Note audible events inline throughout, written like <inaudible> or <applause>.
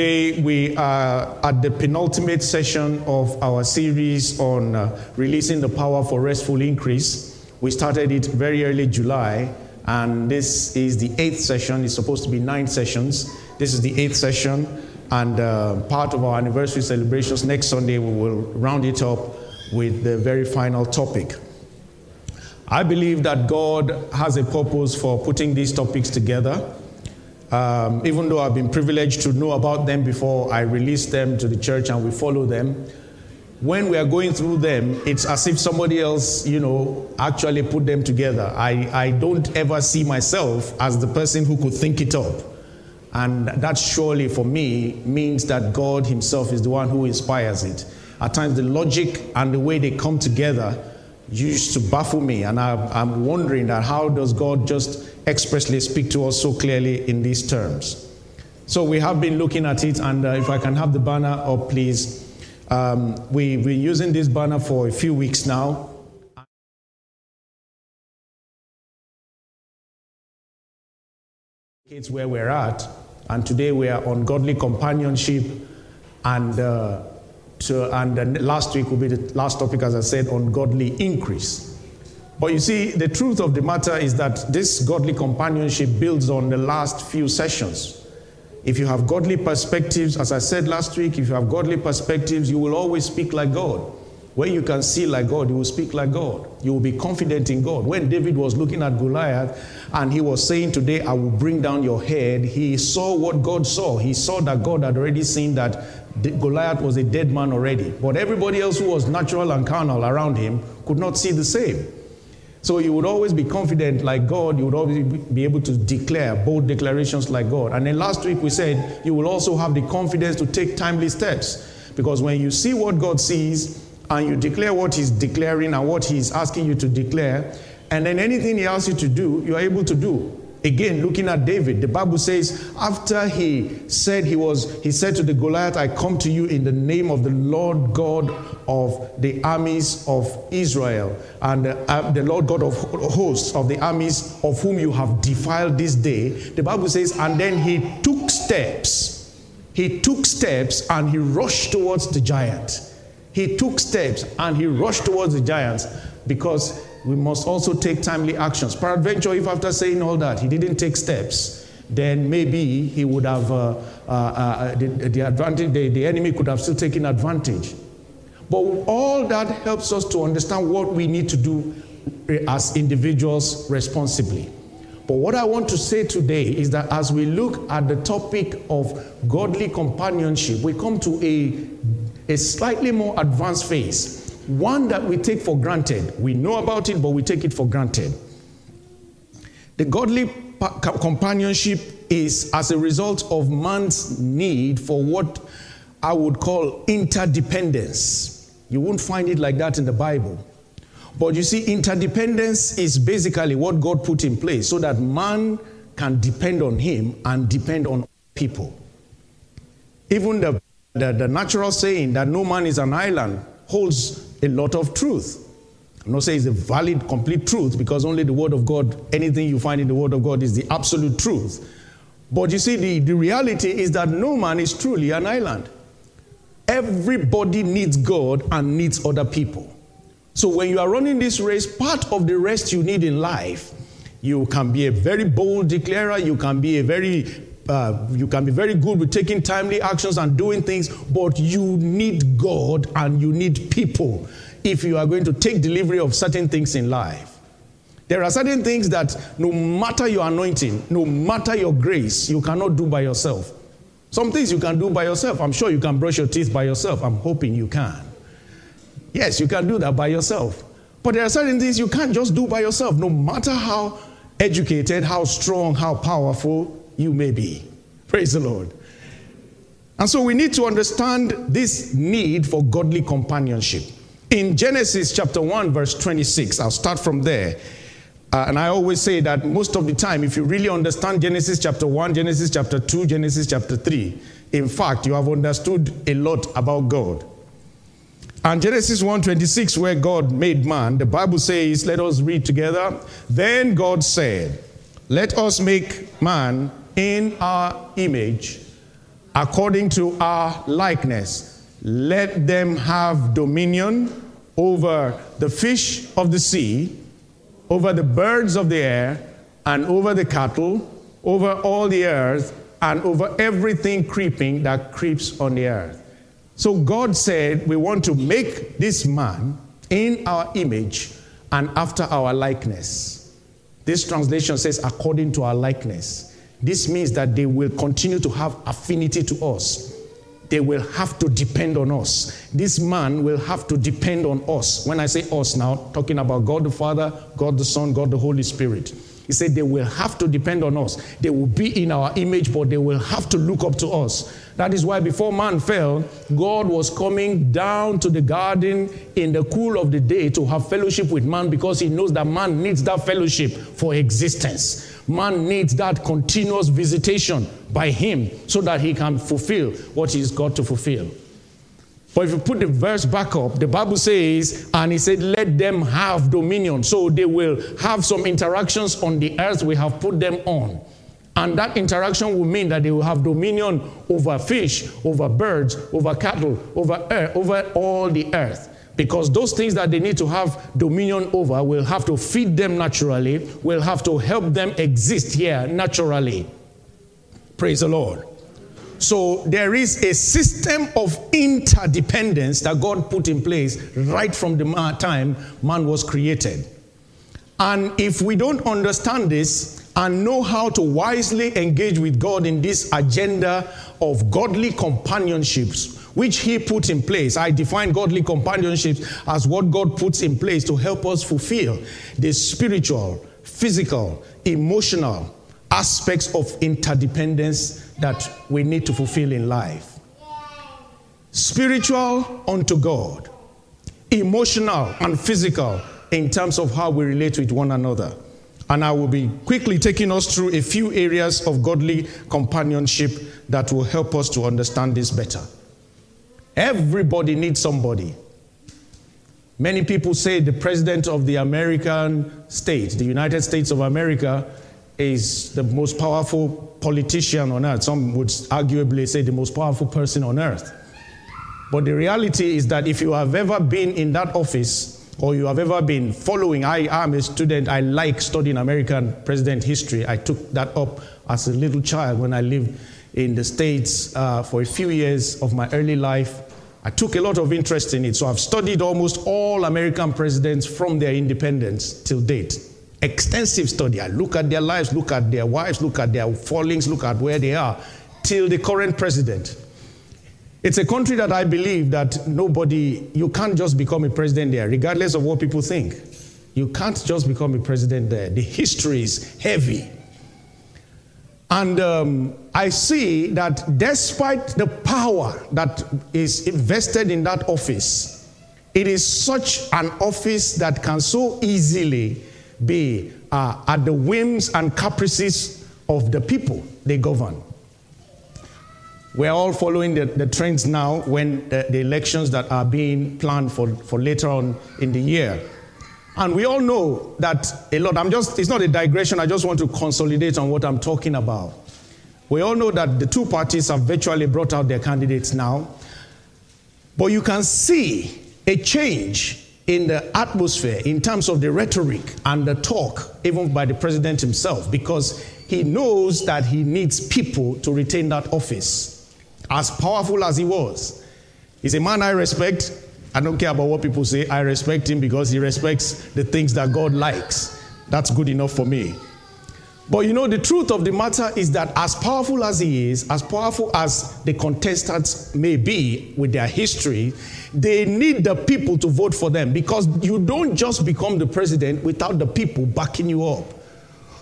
today we are at the penultimate session of our series on uh, releasing the power for restful increase. We started it very early July, and this is the eighth session. It's supposed to be nine sessions. This is the eighth session, and uh, part of our anniversary celebrations. Next Sunday, we will round it up with the very final topic. I believe that God has a purpose for putting these topics together. Um, even though I've been privileged to know about them before I release them to the church and we follow them, when we are going through them, it's as if somebody else, you know, actually put them together. I, I don't ever see myself as the person who could think it up. And that surely for me means that God Himself is the one who inspires it. At times, the logic and the way they come together used to baffle me, and I, am wondering that how does God just expressly speak to us so clearly in these terms? So we have been looking at it, and uh, if I can have the banner up, please. Um, we, we're using this banner for a few weeks now. It's where we're at, and today we are on godly companionship and uh, so, and last week will be the last topic, as I said, on godly increase. But you see, the truth of the matter is that this godly companionship builds on the last few sessions. If you have godly perspectives, as I said last week, if you have godly perspectives, you will always speak like God. When you can see like God, you will speak like God. You will be confident in God. When David was looking at Goliath and he was saying, Today I will bring down your head, he saw what God saw. He saw that God had already seen that Goliath was a dead man already. But everybody else who was natural and carnal around him could not see the same. So you would always be confident like God, you would always be able to declare bold declarations like God. And then last week we said you will also have the confidence to take timely steps. Because when you see what God sees and you declare what He's declaring and what He's asking you to declare, and then anything He asks you to do, you are able to do. Again, looking at David, the Bible says, after he said he was, he said to the Goliath, I come to you in the name of the Lord God of the armies of Israel, and uh, the Lord God of hosts of the armies of whom you have defiled this day. The Bible says, and then he took steps. He took steps and he rushed towards the giant. He took steps and he rushed towards the giants because we must also take timely actions. Peradventure, if after saying all that, he didn't take steps, then maybe he would have, uh, uh, uh, the, the, advantage, the, the enemy could have still taken advantage. But all that helps us to understand what we need to do as individuals responsibly. But what I want to say today is that as we look at the topic of godly companionship, we come to a, a slightly more advanced phase one that we take for granted. We know about it, but we take it for granted. The godly companionship is as a result of man's need for what I would call interdependence. You won't find it like that in the Bible. But you see, interdependence is basically what God put in place so that man can depend on him and depend on people. Even the, the, the natural saying that no man is an island holds a lot of truth. I'm not saying it's a valid, complete truth because only the Word of God, anything you find in the Word of God is the absolute truth. But you see, the, the reality is that no man is truly an island. Everybody needs God and needs other people. So when you are running this race, part of the rest you need in life, you can be a very bold declarer, you can be a very uh, you can be very good with taking timely actions and doing things, but you need God and you need people if you are going to take delivery of certain things in life. There are certain things that no matter your anointing, no matter your grace, you cannot do by yourself. Some things you can do by yourself. I'm sure you can brush your teeth by yourself. I'm hoping you can. Yes, you can do that by yourself. But there are certain things you can't just do by yourself, no matter how educated, how strong, how powerful you may be. Praise the Lord. And so we need to understand this need for godly companionship. In Genesis chapter 1, verse 26, I'll start from there. Uh, and I always say that most of the time, if you really understand Genesis chapter 1, Genesis chapter 2, Genesis chapter 3, in fact, you have understood a lot about God. And Genesis 1:26, where God made man, the Bible says, let us read together. Then God said, Let us make man in our image according to our likeness. Let them have dominion over the fish of the sea, over the birds of the air, and over the cattle, over all the earth, and over everything creeping that creeps on the earth. So God said, We want to make this man in our image and after our likeness. This translation says, according to our likeness. This means that they will continue to have affinity to us. They will have to depend on us. This man will have to depend on us. When I say us now, talking about God the Father, God the Son, God the Holy Spirit. He said they will have to depend on us. They will be in our image, but they will have to look up to us. That is why before man fell, God was coming down to the garden in the cool of the day to have fellowship with man because he knows that man needs that fellowship for existence. Man needs that continuous visitation by him so that he can fulfill what he's got to fulfill. But if you put the verse back up, the Bible says, and he said, let them have dominion. So they will have some interactions on the earth we have put them on. And that interaction will mean that they will have dominion over fish, over birds, over cattle, over earth, over all the earth. Because those things that they need to have dominion over will have to feed them naturally, will have to help them exist here naturally. Praise the Lord. So there is a system of interdependence that God put in place right from the time man was created. And if we don't understand this and know how to wisely engage with God in this agenda of godly companionships, which He put in place, I define godly companionships as what God puts in place to help us fulfill the spiritual, physical, emotional aspects of interdependence that we need to fulfill in life spiritual unto God, emotional and physical in terms of how we relate with one another. And I will be quickly taking us through a few areas of godly companionship that will help us to understand this better. Everybody needs somebody. Many people say the president of the American state, the United States of America, is the most powerful politician on earth. Some would arguably say the most powerful person on earth. But the reality is that if you have ever been in that office or you have ever been following, I am a student, I like studying American president history. I took that up as a little child when I lived in the States uh, for a few years of my early life. I took a lot of interest in it. So I've studied almost all American presidents from their independence till date extensive study. I look at their lives, look at their wives, look at their fallings, look at where they are, till the current president. It's a country that I believe that nobody, you can't just become a president there, regardless of what people think. You can't just become a president there. The history is heavy. And um, I see that despite the power that is invested in that office, it is such an office that can so easily be uh, at the whims and caprices of the people they govern. We're all following the, the trends now when the, the, elections that are being planned for, for later on in the year. And we all know that a lot, I'm just, it's not a digression, I just want to consolidate on what I'm talking about. We all know that the two parties have virtually brought out their candidates now. But you can see a change in the atmosphere in terms of the rhetoric and the talk, even by the president himself, because he knows that he needs people to retain that office. As powerful as he was, he's a man I respect. I don't care about what people say. I respect him because he respects the things that God likes. That's good enough for me. But you know, the truth of the matter is that as powerful as he is, as powerful as the contestants may be with their history, they need the people to vote for them because you don't just become the president without the people backing you up.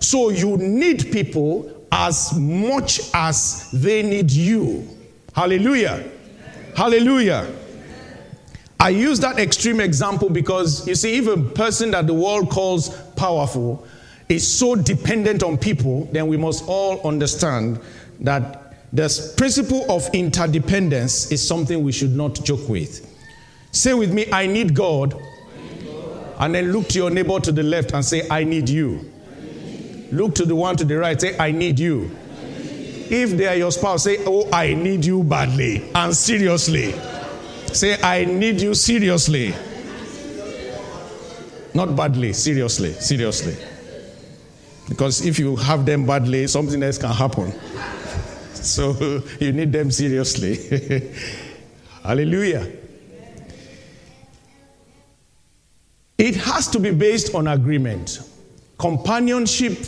So you need people as much as they need you. Hallelujah. Hallelujah. I use that extreme example because you see, a person that the world calls powerful is so dependent on people, then we must all understand that the principle of interdependence is something we should not joke with. Say with me, I need God. And then look to your neighbor to the left and say, I need you. Look to the one to the right, say, I need you. If they are your spouse, say, Oh, I need you badly and seriously. Say, I need you seriously. Not badly, seriously, seriously. Because if you have them badly, something else can happen. <laughs> So <laughs> you need them seriously. <laughs> Hallelujah. It has to be based on agreement. Companionship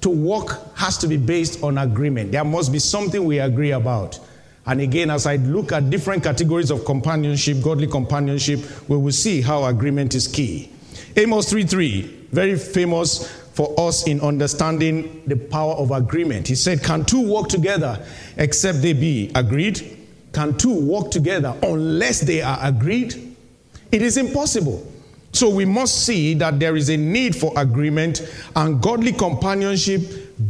to walk has to be based on agreement. There must be something we agree about. And again, as I look at different categories of companionship, godly companionship, we will see how agreement is key. Amos 3:3, very famous for us in understanding the power of agreement. He said, Can two walk together except they be agreed? Can two walk together unless they are agreed? It is impossible. So we must see that there is a need for agreement, and godly companionship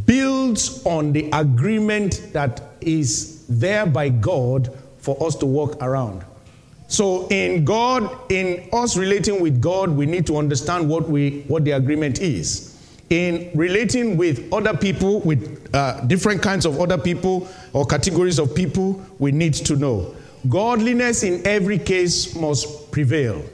builds on the agreement that is there by God for us to walk around. So in God, in us relating with God, we need to understand what we what the agreement is. In relating with other people, with uh, different kinds of other people or categories of people, we need to know. Godliness in every case must prevail.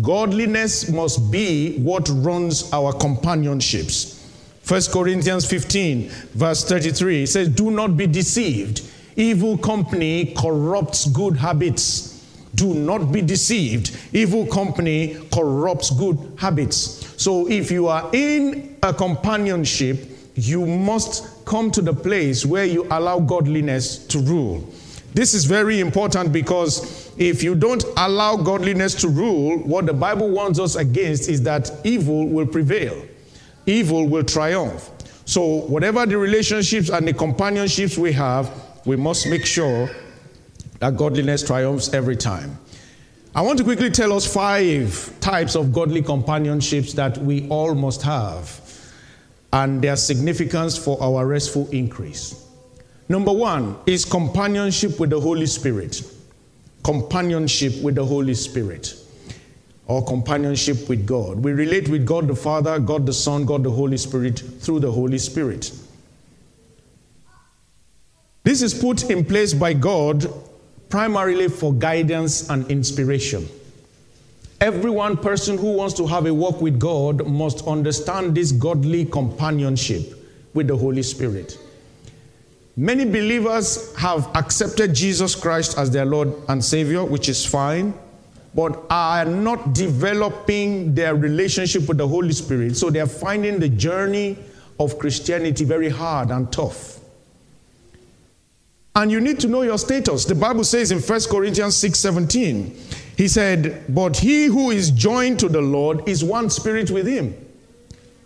Godliness must be what runs our companionships. 1 Corinthians 15, verse 33 says, Do not be deceived. Evil company corrupts good habits. Do not be deceived. Evil company corrupts good habits. So if you are in a companionship, you must come to the place where you allow godliness to rule. This is very important because if you don't allow godliness to rule, what the Bible warns us against is that evil will prevail, evil will triumph. So, whatever the relationships and the companionships we have, we must make sure that godliness triumphs every time. I want to quickly tell us five types of godly companionships that we all must have and their significance for our restful increase. Number one is companionship with the Holy Spirit. Companionship with the Holy Spirit or companionship with God. We relate with God the Father, God the Son, God the Holy Spirit through the Holy Spirit. This is put in place by God primarily for guidance and inspiration. Every one person who wants to have a walk with God must understand this godly companionship with the Holy Spirit. Many believers have accepted Jesus Christ as their Lord and Savior, which is fine, but are not developing their relationship with the Holy Spirit. So they are finding the journey of Christianity very hard and tough. And you need to know your status. The Bible says in 1 Corinthians 6 17, he said, But he who is joined to the Lord is one spirit with him.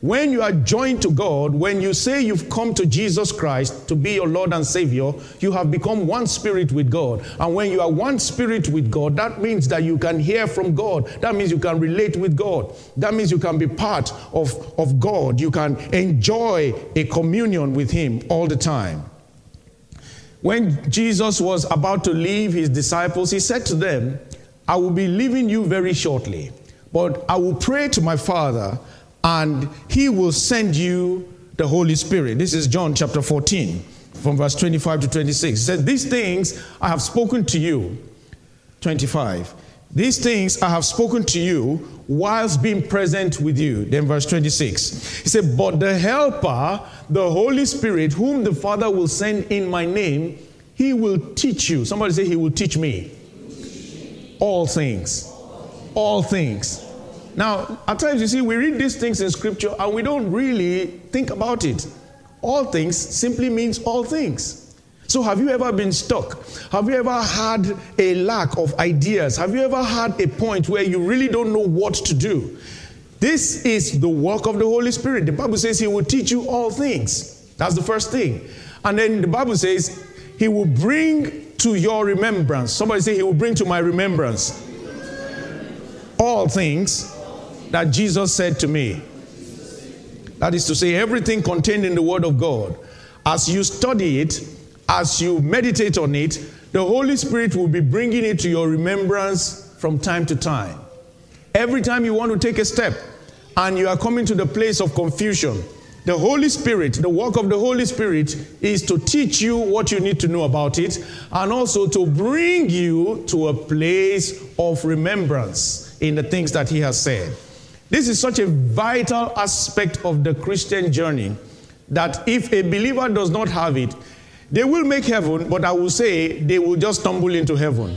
When you are joined to God, when you say you've come to Jesus Christ to be your Lord and Savior, you have become one spirit with God. And when you are one spirit with God, that means that you can hear from God. That means you can relate with God. That means you can be part of, of God. You can enjoy a communion with Him all the time. When Jesus was about to leave his disciples, he said to them, I will be leaving you very shortly, but I will pray to my Father, and he will send you the Holy Spirit. This is John chapter 14, from verse 25 to 26. He said, These things I have spoken to you. 25. These things I have spoken to you whilst being present with you. Then, verse 26. He said, But the Helper, the Holy Spirit, whom the Father will send in my name, he will teach you. Somebody say, He will teach me. All things. All things. Now, at times you see, we read these things in Scripture and we don't really think about it. All things simply means all things. So, have you ever been stuck? Have you ever had a lack of ideas? Have you ever had a point where you really don't know what to do? This is the work of the Holy Spirit. The Bible says He will teach you all things. That's the first thing. And then the Bible says He will bring to your remembrance. Somebody say, He will bring to my remembrance all things that Jesus said to me. That is to say, everything contained in the Word of God. As you study it, as you meditate on it, the Holy Spirit will be bringing it to your remembrance from time to time. Every time you want to take a step and you are coming to the place of confusion, The Holy Spirit, the work of the Holy Spirit is to teach you what you need to know about it and also to bring you to a place of remembrance in the things that He has said. This is such a vital aspect of the Christian journey that if a believer does not have it, they will make heaven, but I will say they will just stumble into heaven.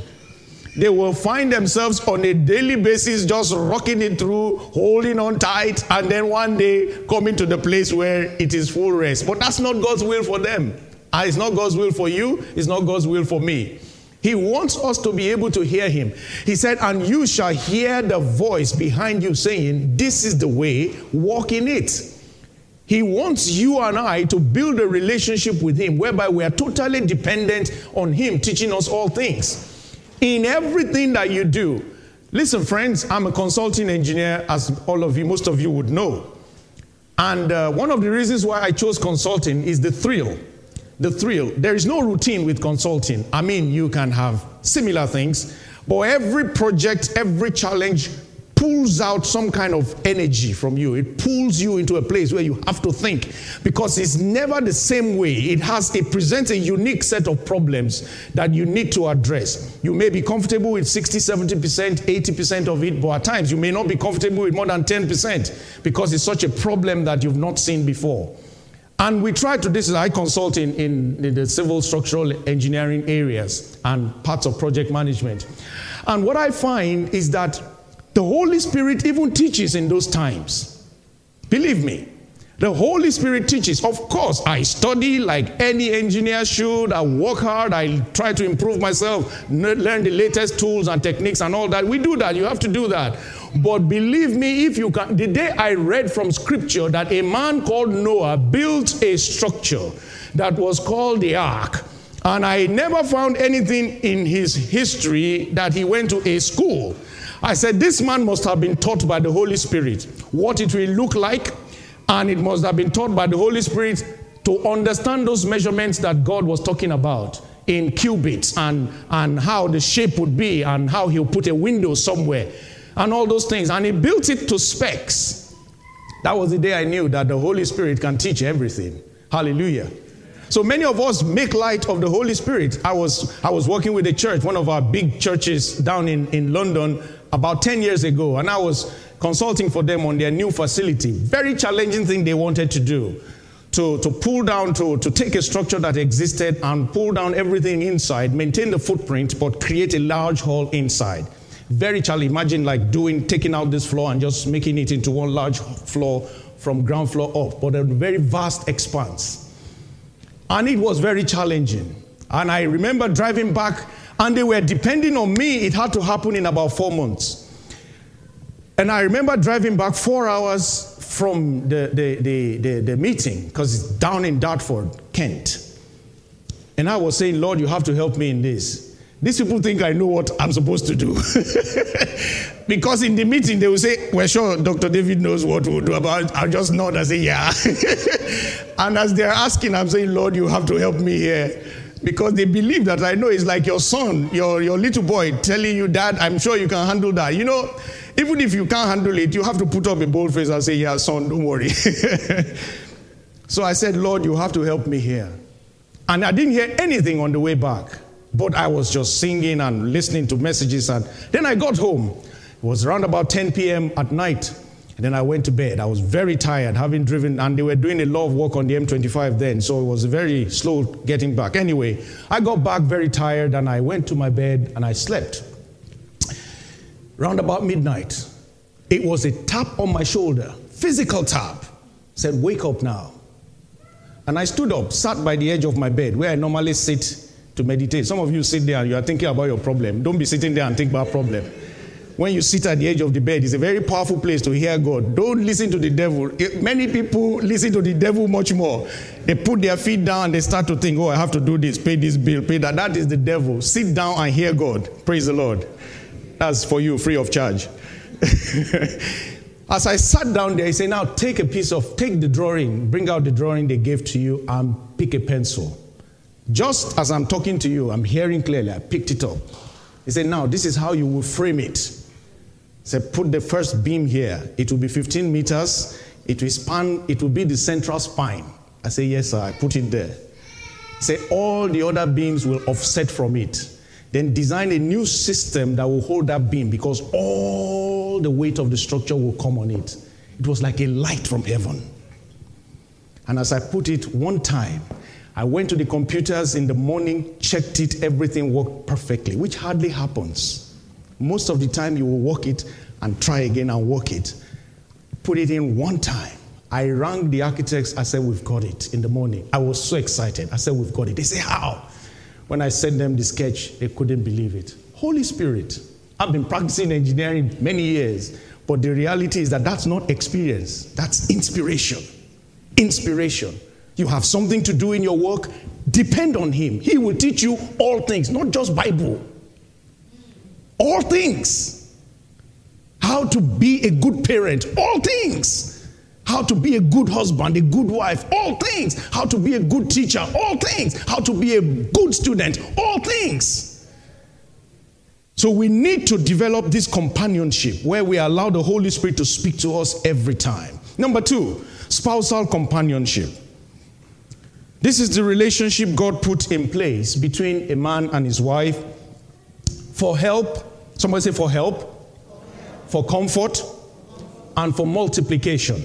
They will find themselves on a daily basis just rocking it through, holding on tight, and then one day coming to the place where it is full rest. But that's not God's will for them. And it's not God's will for you, it's not God's will for me. He wants us to be able to hear him. He said, And you shall hear the voice behind you saying, This is the way, walk in it. He wants you and I to build a relationship with him whereby we are totally dependent on him teaching us all things. In everything that you do, listen, friends, I'm a consulting engineer, as all of you, most of you would know. And uh, one of the reasons why I chose consulting is the thrill the thrill. There is no routine with consulting. I mean, you can have similar things, but every project, every challenge pulls out some kind of energy from you. It pulls you into a place where you have to think because it's never the same way. It has it presents a unique set of problems that you need to address. You may be comfortable with 60, 70%, 80% of it, but at times you may not be comfortable with more than 10% because it's such a problem that you've not seen before. And we try to, this is, I consult in, in, in, the civil structural engineering areas and parts of project management. And what I find is that the Holy Spirit even teaches in those times. Believe me, the Holy Spirit teaches. Of course, I study like any engineer should. I work hard. I try to improve myself, learn the latest tools and techniques and all that. We do that. You have to do that. But believe me, if you can, the day I read from scripture that a man called Noah built a structure that was called the ark, and I never found anything in his history that he went to a school. I said, This man must have been taught by the Holy Spirit what it will look like, and it must have been taught by the Holy Spirit to understand those measurements that God was talking about in cubits and, and how the shape would be and how he'll put a window somewhere and all those things. And he built it to specs. That was the day I knew that the Holy Spirit can teach everything. Hallelujah. So many of us make light of the Holy Spirit. I was, I was working with a church, one of our big churches down in, in London about 10 years ago, and I was consulting for them on their new facility. Very challenging thing they wanted to do. To, to pull down, to, to take a structure that existed and pull down everything inside, maintain the footprint, but create a large hall inside. Very challenging. Imagine like doing, taking out this floor and just making it into one large floor from ground floor up, but a very vast expanse. And it was very challenging. And I remember driving back, and they were depending on me. It had to happen in about four months. And I remember driving back four hours from the, the, the, the, the meeting, because it's down in Dartford, Kent. And I was saying, Lord, you have to help me in this. These people think I know what I'm supposed to do. <laughs> because in the meeting, they will say, Well, sure, Dr. David knows what we'll do about. I'll just nod and say, Yeah. <laughs> and as they're asking, I'm saying, Lord, you have to help me here. Because they believe that I know it's like your son, your, your little boy, telling you, Dad, I'm sure you can handle that. You know, even if you can't handle it, you have to put up a bold face and say, Yeah, son, don't worry. <laughs> so I said, Lord, you have to help me here. And I didn't hear anything on the way back. But I was just singing and listening to messages. And then I got home. It was around about 10 p.m. at night. And then I went to bed. I was very tired, having driven, and they were doing a lot of work on the M25 then, so it was very slow getting back. Anyway, I got back very tired, and I went to my bed and I slept. Round about midnight, it was a tap on my shoulder, physical tap. Said, Wake up now. And I stood up, sat by the edge of my bed where I normally sit to meditate. Some of you sit there and you are thinking about your problem. Don't be sitting there and think about problem. When you sit at the edge of the bed, it's a very powerful place to hear God. Don't listen to the devil. Eh, many people listen to the devil much more. They put their feet down and they start to think, oh, I have to do this, pay this bill, pay that. That is the devil. Sit down and hear God. Praise the Lord. That's for you, free of charge. <laughs> As I sat down there, he said, Now take a piece of, take the drawing, bring out the drawing they gave to you, and pick a pencil. Just as I'm talking to you, I'm hearing clearly. I picked it up. He said, Now, this is how you will frame it. Said, Put the first beam here. It will be 15 meters It will span, it will be the central spine. I say, Yes, sir. I put it there. Say, all the other beams will offset from it. Then design a new system that will hold that beam because all the weight of the structure will come on it. It was like a light from heaven. And as I put it one time, I went to the computers in the morning, checked it, everything worked perfectly, which hardly happens. Most of the time, you will work it and try again and work it. Put it in one time. I rang the architects. I said, We've got it in the morning. I was so excited. I said, We've got it. They say, How? When I sent them the sketch, they couldn't believe it. Holy Spirit. I've been practicing engineering many years, but the reality is that that's not experience, that's inspiration. Inspiration. You have something to do in your work, depend on Him. He will teach you all things, not just Bible. All things. How to be a good parent, all things how to be a good husband, a good wife, all things, how to be a good teacher, all things, how to be a good student, all things. So we need to develop this companionship where we allow the Holy Spirit to speak to us every time. Number two, spousal companionship. This is the relationship God put in place between a man and his wife for help. Somebody say for help, for comfort, and for multiplication.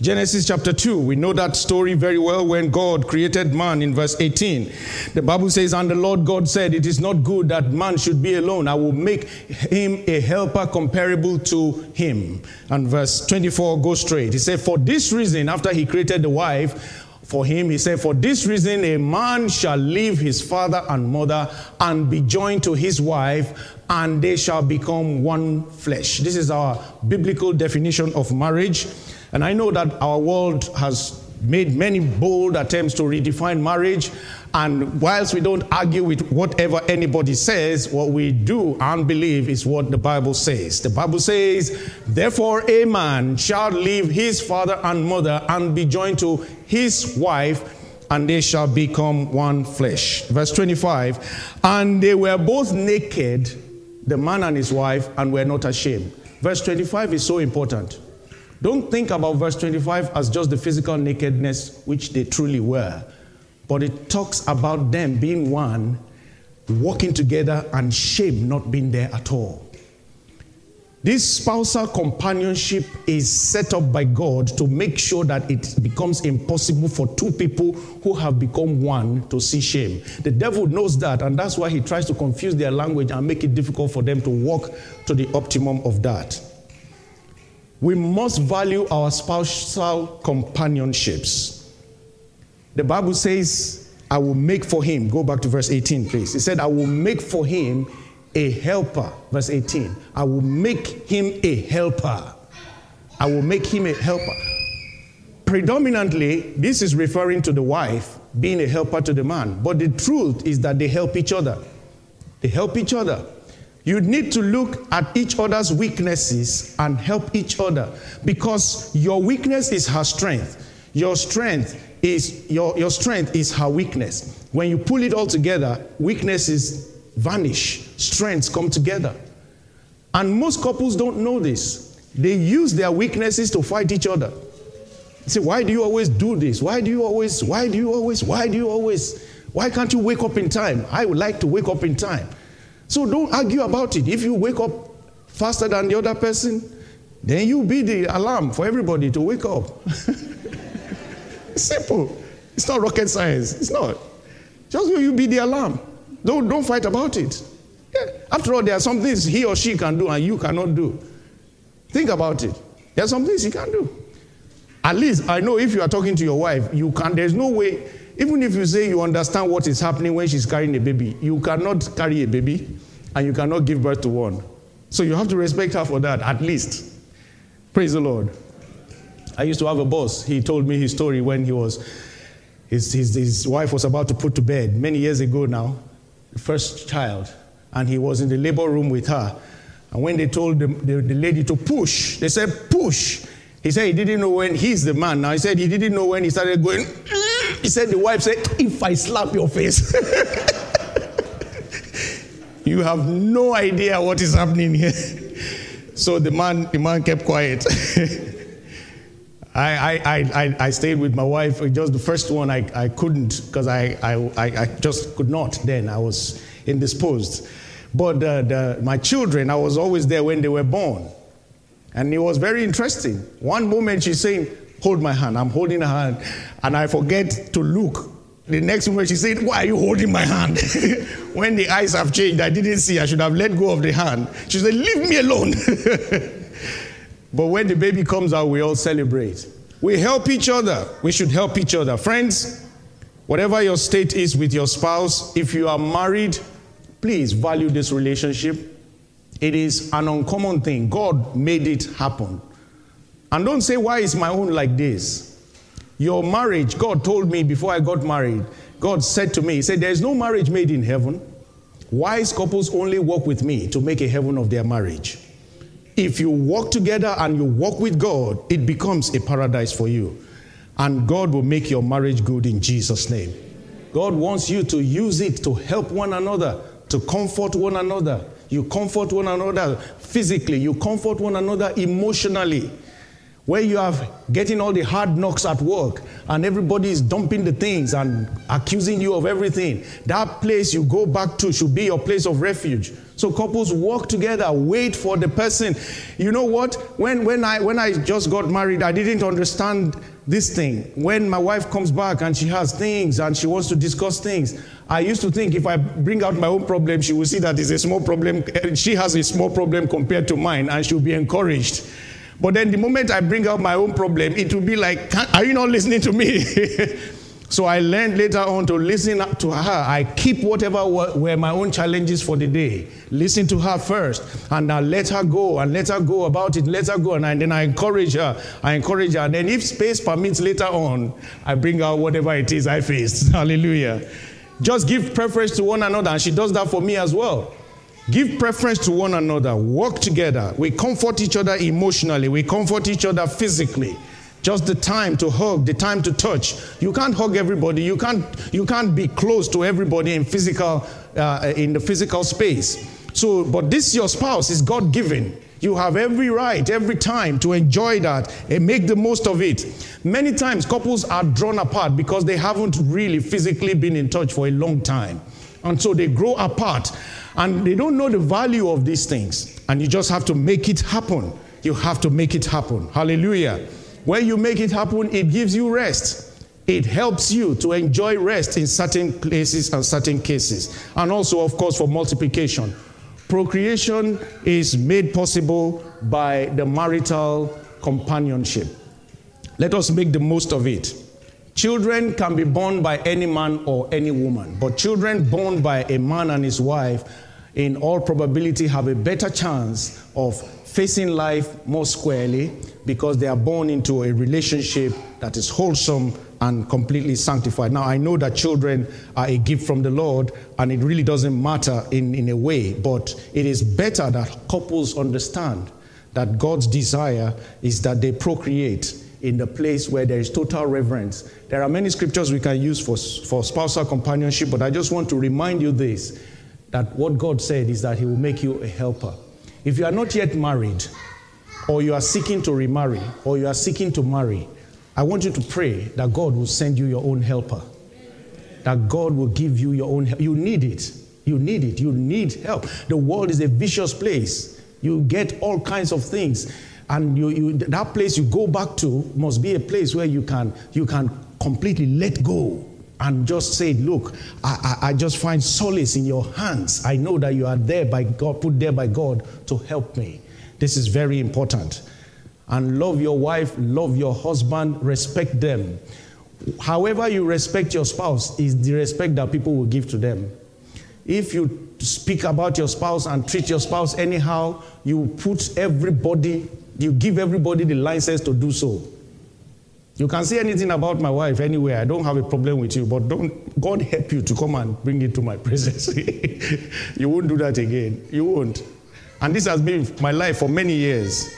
Genesis chapter 2, we know that story very well when God created man in verse 18. The Bible says, And the Lord God said, It is not good that man should be alone. I will make him a helper comparable to him. And verse 24 goes straight. He said, For this reason, after he created the wife, for him, he said, For this reason, a man shall leave his father and mother and be joined to his wife, and they shall become one flesh. This is our biblical definition of marriage. And I know that our world has made many bold attempts to redefine marriage. And whilst we don't argue with whatever anybody says, what we do and believe is what the Bible says. The Bible says, Therefore, a man shall leave his father and mother and be joined to his wife, and they shall become one flesh. Verse 25, and they were both naked, the man and his wife, and were not ashamed. Verse 25 is so important. Don't think about verse 25 as just the physical nakedness, which they truly were, but it talks about them being one, walking together, and shame not being there at all. This spousal companionship is set up by God to make sure that it becomes impossible for two people who have become one to see shame. The devil knows that, and that's why he tries to confuse their language and make it difficult for them to walk to the optimum of that. We must value our spousal companionships. The Bible says, I will make for him. Go back to verse 18, please. It said, I will make for him a helper. Verse 18. I will make him a helper. I will make him a helper. Predominantly, this is referring to the wife being a helper to the man. But the truth is that they help each other. They help each other. You need to look at each other's weaknesses and help each other because your weakness is her strength. Your strength is your, your strength is her weakness. When you pull it all together, weaknesses vanish, strengths come together. And most couples don't know this. They use their weaknesses to fight each other. Say, why do you always do this? Why do you always, why do you always, why do you always, why can't you wake up in time? I would like to wake up in time. So don't argue about it. If you wake up faster than the other person, then you be the alarm for everybody to wake up. <laughs> Simple. It's not rocket science. It's not. Just you be the alarm. Don't, don't fight about it. Yeah. After all, there are some things he or she can do and you cannot do. Think about it. There are some things he can do. At least I know if you are talking to your wife, you can. There's no way even if you say you understand what is happening when she's carrying a baby, you cannot carry a baby and you cannot give birth to one. So you have to respect her for that, at least. Praise the Lord. I used to have a boss. He told me his story when he was, his, his, his wife was about to put to bed many years ago now, the first child. And he was in the labor room with her. And when they told the, the, the lady to push, they said, push. He said he didn't know when he's the man. Now he said he didn't know when he started going. Mm. He said, The wife said, If I slap your face, <laughs> you have no idea what is happening here. <laughs> So the man, the man kept quiet. <laughs> I, I, I, I stayed with my wife. Just the first one, I, I couldn't because I, I, I just could not then. I was indisposed. But uh, the, my children, I was always there when they were born. And it was very interesting. One moment she's saying, Hold my hand. I'm holding her hand. And I forget to look. The next moment she said, Why are you holding my hand? <laughs> when the eyes have changed, I didn't see. I should have let go of the hand. She said, Leave me alone. <laughs> but when the baby comes out, we all celebrate. We help each other. We should help each other. Friends, whatever your state is with your spouse, if you are married, please value this relationship. It is an uncommon thing. God made it happen. And don't say, why is my own like this? Your marriage, God told me before I got married, God said to me, He said, There is no marriage made in heaven. Wise couples only work with me to make a heaven of their marriage. If you walk together and you walk with God, it becomes a paradise for you. And God will make your marriage good in Jesus' name. God wants you to use it to help one another, to comfort one another. You comfort one another physically, you comfort one another emotionally where you are getting all the hard knocks at work and everybody is dumping the things and accusing you of everything, that place you go back to should be your place of refuge. So couples work together, wait for the person. You know what? When, when, I, when I just got married, I didn't understand this thing. When my wife comes back and she has things and she wants to discuss things, I used to think if I bring out my own problem, she will see that it's a small problem. <laughs> She has a small problem compared to mine and she'll be encouraged. But then the moment I bring out my own problem, it will be like, are you not listening to me? <laughs> so I learned later on to listen to her. I keep whatever were my own challenges for the day. Listen to her first, and I let her go and let her go about it. Let her go, and then I encourage her. I encourage her, and then if space permits later on, I bring out whatever it is I faced. <laughs> Hallelujah. Just give preference to one another, and she does that for me as well. Give preference to one another. Work together. We comfort each other emotionally. We comfort each other physically. Just the time to hug, the time to touch. You can't hug everybody. You can't, you can't be close to everybody in physical, uh, in the physical space. So, but this your spouse is God given. You have every right, every time to enjoy that and make the most of it. Many times, couples are drawn apart because they haven't really physically been in touch for a long time. And so they grow apart and they don't know the value of these things. And you just have to make it happen. You have to make it happen. Hallelujah. When you make it happen, it gives you rest. It helps you to enjoy rest in certain places and certain cases. And also, of course, for multiplication. Procreation is made possible by the marital companionship. Let us make the most of it. Children can be born by any man or any woman, but children born by a man and his wife, in all probability, have a better chance of facing life more squarely because they are born into a relationship that is wholesome and completely sanctified. Now, I know that children are a gift from the Lord, and it really doesn't matter in, in a way, but it is better that couples understand that God's desire is that they procreate in the place where there is total reverence. There are many scriptures we can use for, for spousal companionship, but I just want to remind you this that what God said is that He will make you a helper. If you are not yet married, or you are seeking to remarry, or you are seeking to marry, I want you to pray that God will send you your own helper. That God will give you your own help. You need it. You need it. You need help. The world is a vicious place. You get all kinds of things and you, you, that place you go back to must be a place where you can, you can completely let go and just say, Look, I, I, I, just find solace in your hands. I know that you are there by God, put there by God to help me. This is very important. And love your wife, love your husband, respect them. However, you respect your spouse is the respect that people will give to them. If you speak about your spouse and treat your spouse anyhow, you put everybody you give everybody the license to do so. You can say anything about my wife anywhere. I don't have a problem with you, but don't God help you to come and bring it to my <laughs> presence. you won't do that again. You won't. And this has been my life for many years.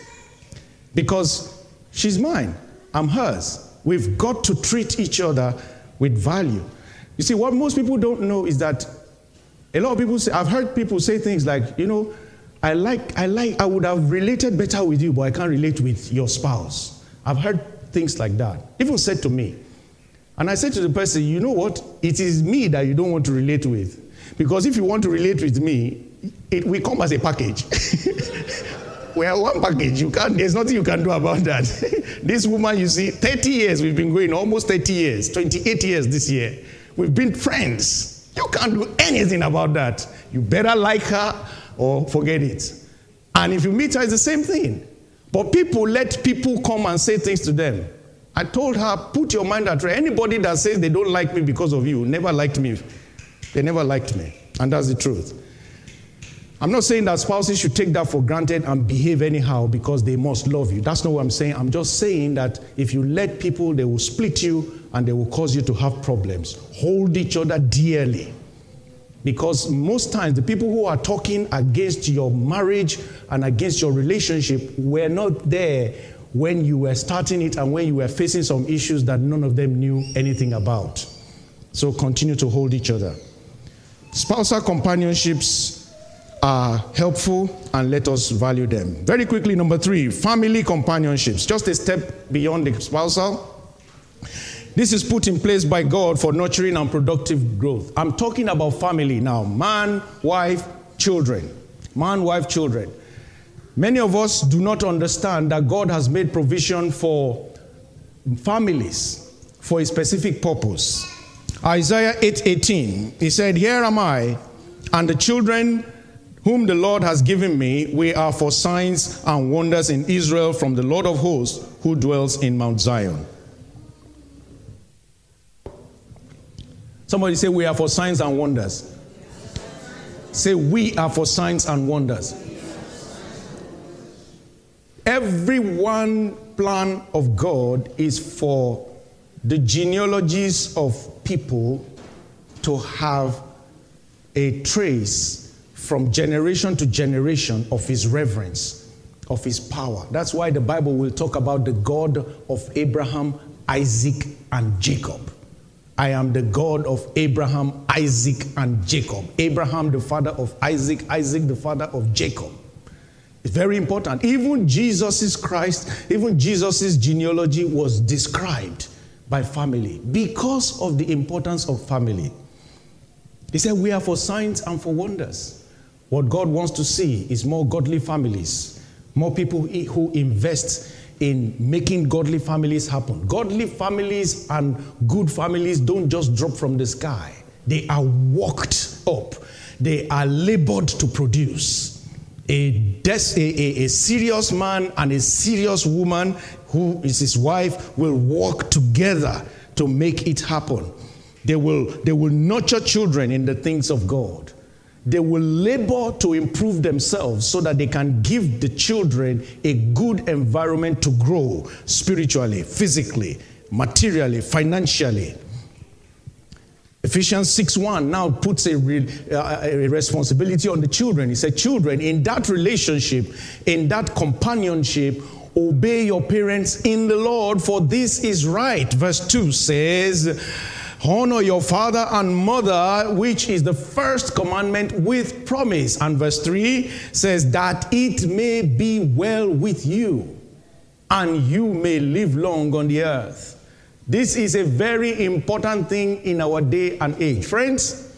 Because she's mine. I'm hers. We've got to treat each other with value. You see, what most people don't know is that a lot of people say, I've heard people say things like, you know, I like, I like, I would have related better with you, but I can't relate with your spouse. I've heard things like that. Even said to me. And I said to the person, you know what? It is me that you don't want to relate with. Because if you want to relate with me, it will come as a package. <laughs> we are one package. You can't, there's nothing you can do about that. <laughs> this woman, you see, 30 years we've been going, almost 30 years, 28 years this year. We've been friends. You can't do anything about that. You better like her or forget it. And if you meet her, it's the same thing. But people let people come and say things to them. I told her, put your mind at rest. Anybody that says they don't like me because of you never liked me. They never liked me. And that's the truth. I'm not saying that spouses should take that for granted and behave anyhow because they must love you. That's not what I'm saying. I'm just saying that if you let people, they will split you and they will cause you to have problems. Hold each other dearly. Because most times, the people who are talking against your marriage and against your relationship were not there when you were starting it and when you were facing some issues that none of them knew anything about. So continue to hold each other. Spousal companionships are helpful and let us value them. Very quickly, number three, family companionships. Just a step beyond the spousal. This is put in place by God for nurturing and productive growth. I'm talking about family now man, wife, children. Man, wife, children. Many of us do not understand that God has made provision for families for a specific purpose. Isaiah 8:18, he said, "Here am I, and the children whom the Lord has given me, we are for signs and wonders in Israel from the Lord of hosts who dwells in Mount Zion." Somebody say, We are for signs and wonders. Say, We are for signs and wonders. Every one plan of God is for the genealogies of people to have a trace from generation to generation of his reverence, of his power. That's why the Bible will talk about the God of Abraham, Isaac, and Jacob. I am the God of Abraham, Isaac, and Jacob. Abraham, the father of Isaac, Isaac, the father of Jacob. It's very important. Even Jesus' Christ, even Jesus' genealogy was described by family because of the importance of family. He said, We are for signs and for wonders. What God wants to see is more godly families, more people who invest in making godly families happen. Godly families and good families don't just drop from the sky, they are worked up, they are labored to produce. A, des- a, a, a serious man and a serious woman who is his wife will work together to make it happen. They will, they will nurture children in the things of God they will labor to improve themselves so that they can give the children a good environment to grow spiritually, physically, materially, financially. Ephesians 6:1 now puts a, re, uh, a, responsibility on the children. He said, Children, in that relationship, in that companionship, obey your parents in the Lord, for this is right. Verse 2 says, Honor your father and mother, which is the first commandment with promise. And verse 3 says, That it may be well with you and you may live long on the earth. This is a very important thing in our day and age. Friends,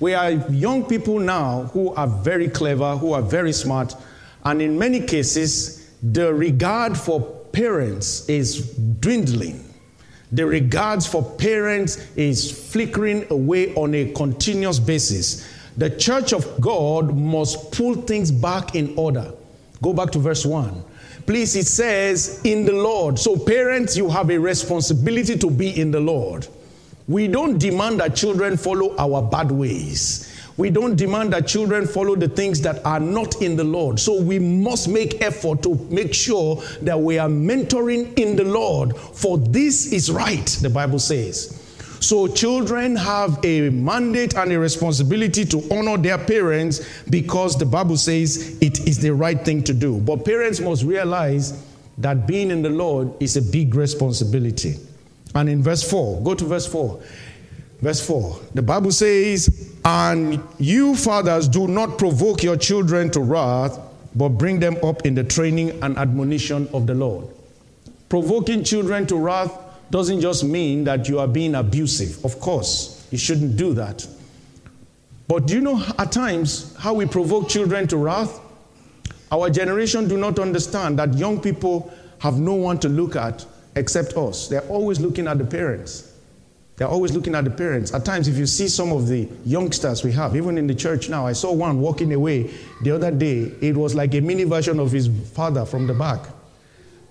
we are young people now who are very clever, who are very smart, and in many cases, the regard for parents is dwindling. The regards for parents is flickering away on a continuous basis. The church of God must pull things back in order. Go back to verse 1. Please, it says, in the Lord. So, parents, you have a responsibility to be in the Lord. We don't demand that children follow our bad ways. We don't demand that children follow the things that are not in the Lord. So we must make effort to make sure that we are mentoring in the Lord, for this is right, the Bible says. So, children have a mandate and a responsibility to honor their parents because the Bible says it is the right thing to do. But parents must realize that being in the Lord is a big responsibility. And in verse 4, go to verse 4. Verse 4, the Bible says, And you fathers do not provoke your children to wrath, but bring them up in the training and admonition of the Lord. Provoking children to wrath doesn't just mean that you are being abusive. Of course, you shouldn't do that. But do you know at times how we provoke children to wrath? Our generation do not understand that young people have no one to look at except us. They're always looking at the parents. They're always looking at the parents. At times, if you see some of the youngsters we have, even in the church now, I saw one walking away the other day. It was like a mini version of his father from the back.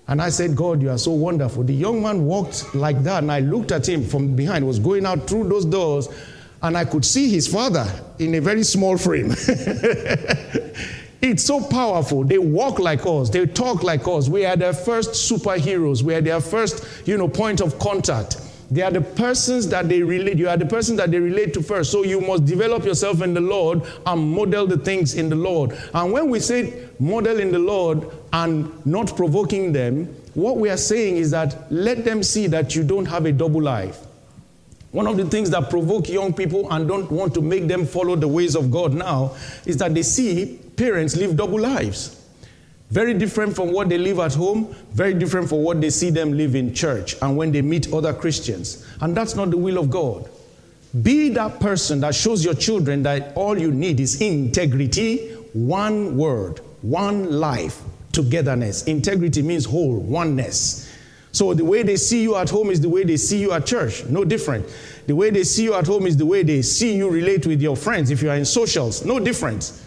And I said, God, you are so wonderful. The young man walked like that, and I looked at him from behind, was going out through those doors, and I could see his father in a very small frame. <laughs> it's so powerful. They walk like us, they talk like us. We are their first superheroes, we are their first, you know, point of contact. They are the persons that they relate. You are the person that they relate to first. So you must develop yourself in the Lord and model the things in the Lord. And when we say model in the Lord and not provoking them, what we are saying is that let them see that you don't have a double life. One of the things that provoke young people and don't want to make them follow the ways of God now is that they see parents live double lives. Very different from what they live at home, very different from what they see them live in church and when they meet other Christians. And that's not the will of God. Be that person that shows your children that all you need is integrity, one word, one life, togetherness. Integrity means whole, oneness. So the way they see you at home is the way they see you at church, no different. The way they see you at home is the way they see you relate with your friends if you are in socials, no difference.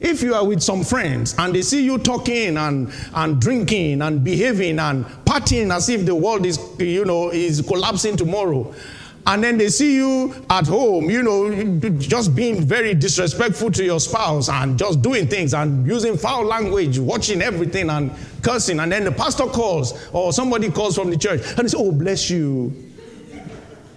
If you are with some friends and they see you talking and, and drinking and behaving and partying as if the world is, you know, is collapsing tomorrow, and then they see you at home, you know, just being very disrespectful to your spouse and just doing things and using foul language, watching everything and cursing, and then the pastor calls or somebody calls from the church and they say, Oh, bless you.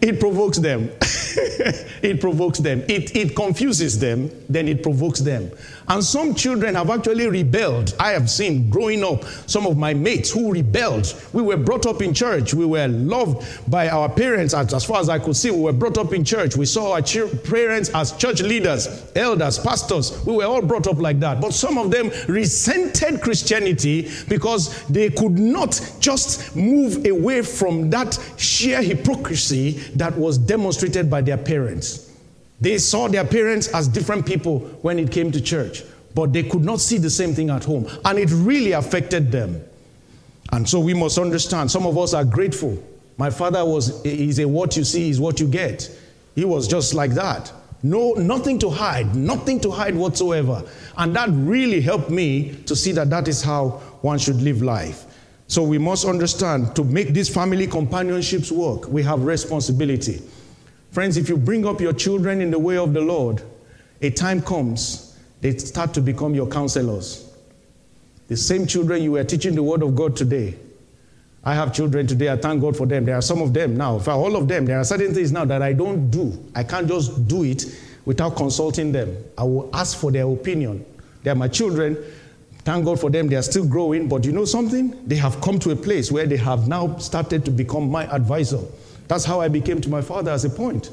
It provokes them. <laughs> it provokes them. It, it confuses them, then it provokes them. And some children have actually rebelled. I have seen growing up some of my mates who rebelled. We were brought up in church. We were loved by our parents as, far as I could see. We were brought up in church. We saw our parents as church leaders, elders, pastors. We were all brought up like that. But some of them resented Christianity because they could not just move away from that sheer hypocrisy that was demonstrated by their parents. They saw their parents as different people when it came to church, but they could not see the same thing at home. And it really affected them. And so we must understand some of us are grateful. My father was, he's a what you see is what you get. He was just like that. No, nothing to hide, nothing to hide whatsoever. And that really helped me to see that that is how one should live life. So we must understand to make these family companionships work, we have responsibility. Friends, if you bring up your children in the way of the Lord, a time comes, they start to become your counselors. The same children you were teaching the word of God today. I have children today, I thank God for them. There are some of them now, for all of them, there are certain things now that I don't do. I can't just do it without consulting them. I will ask for their opinion. They are my children. Thank God for them, they are still growing. But you know something? They have come to a place where they have now started to become my advisor. That's how I became to my father as a point.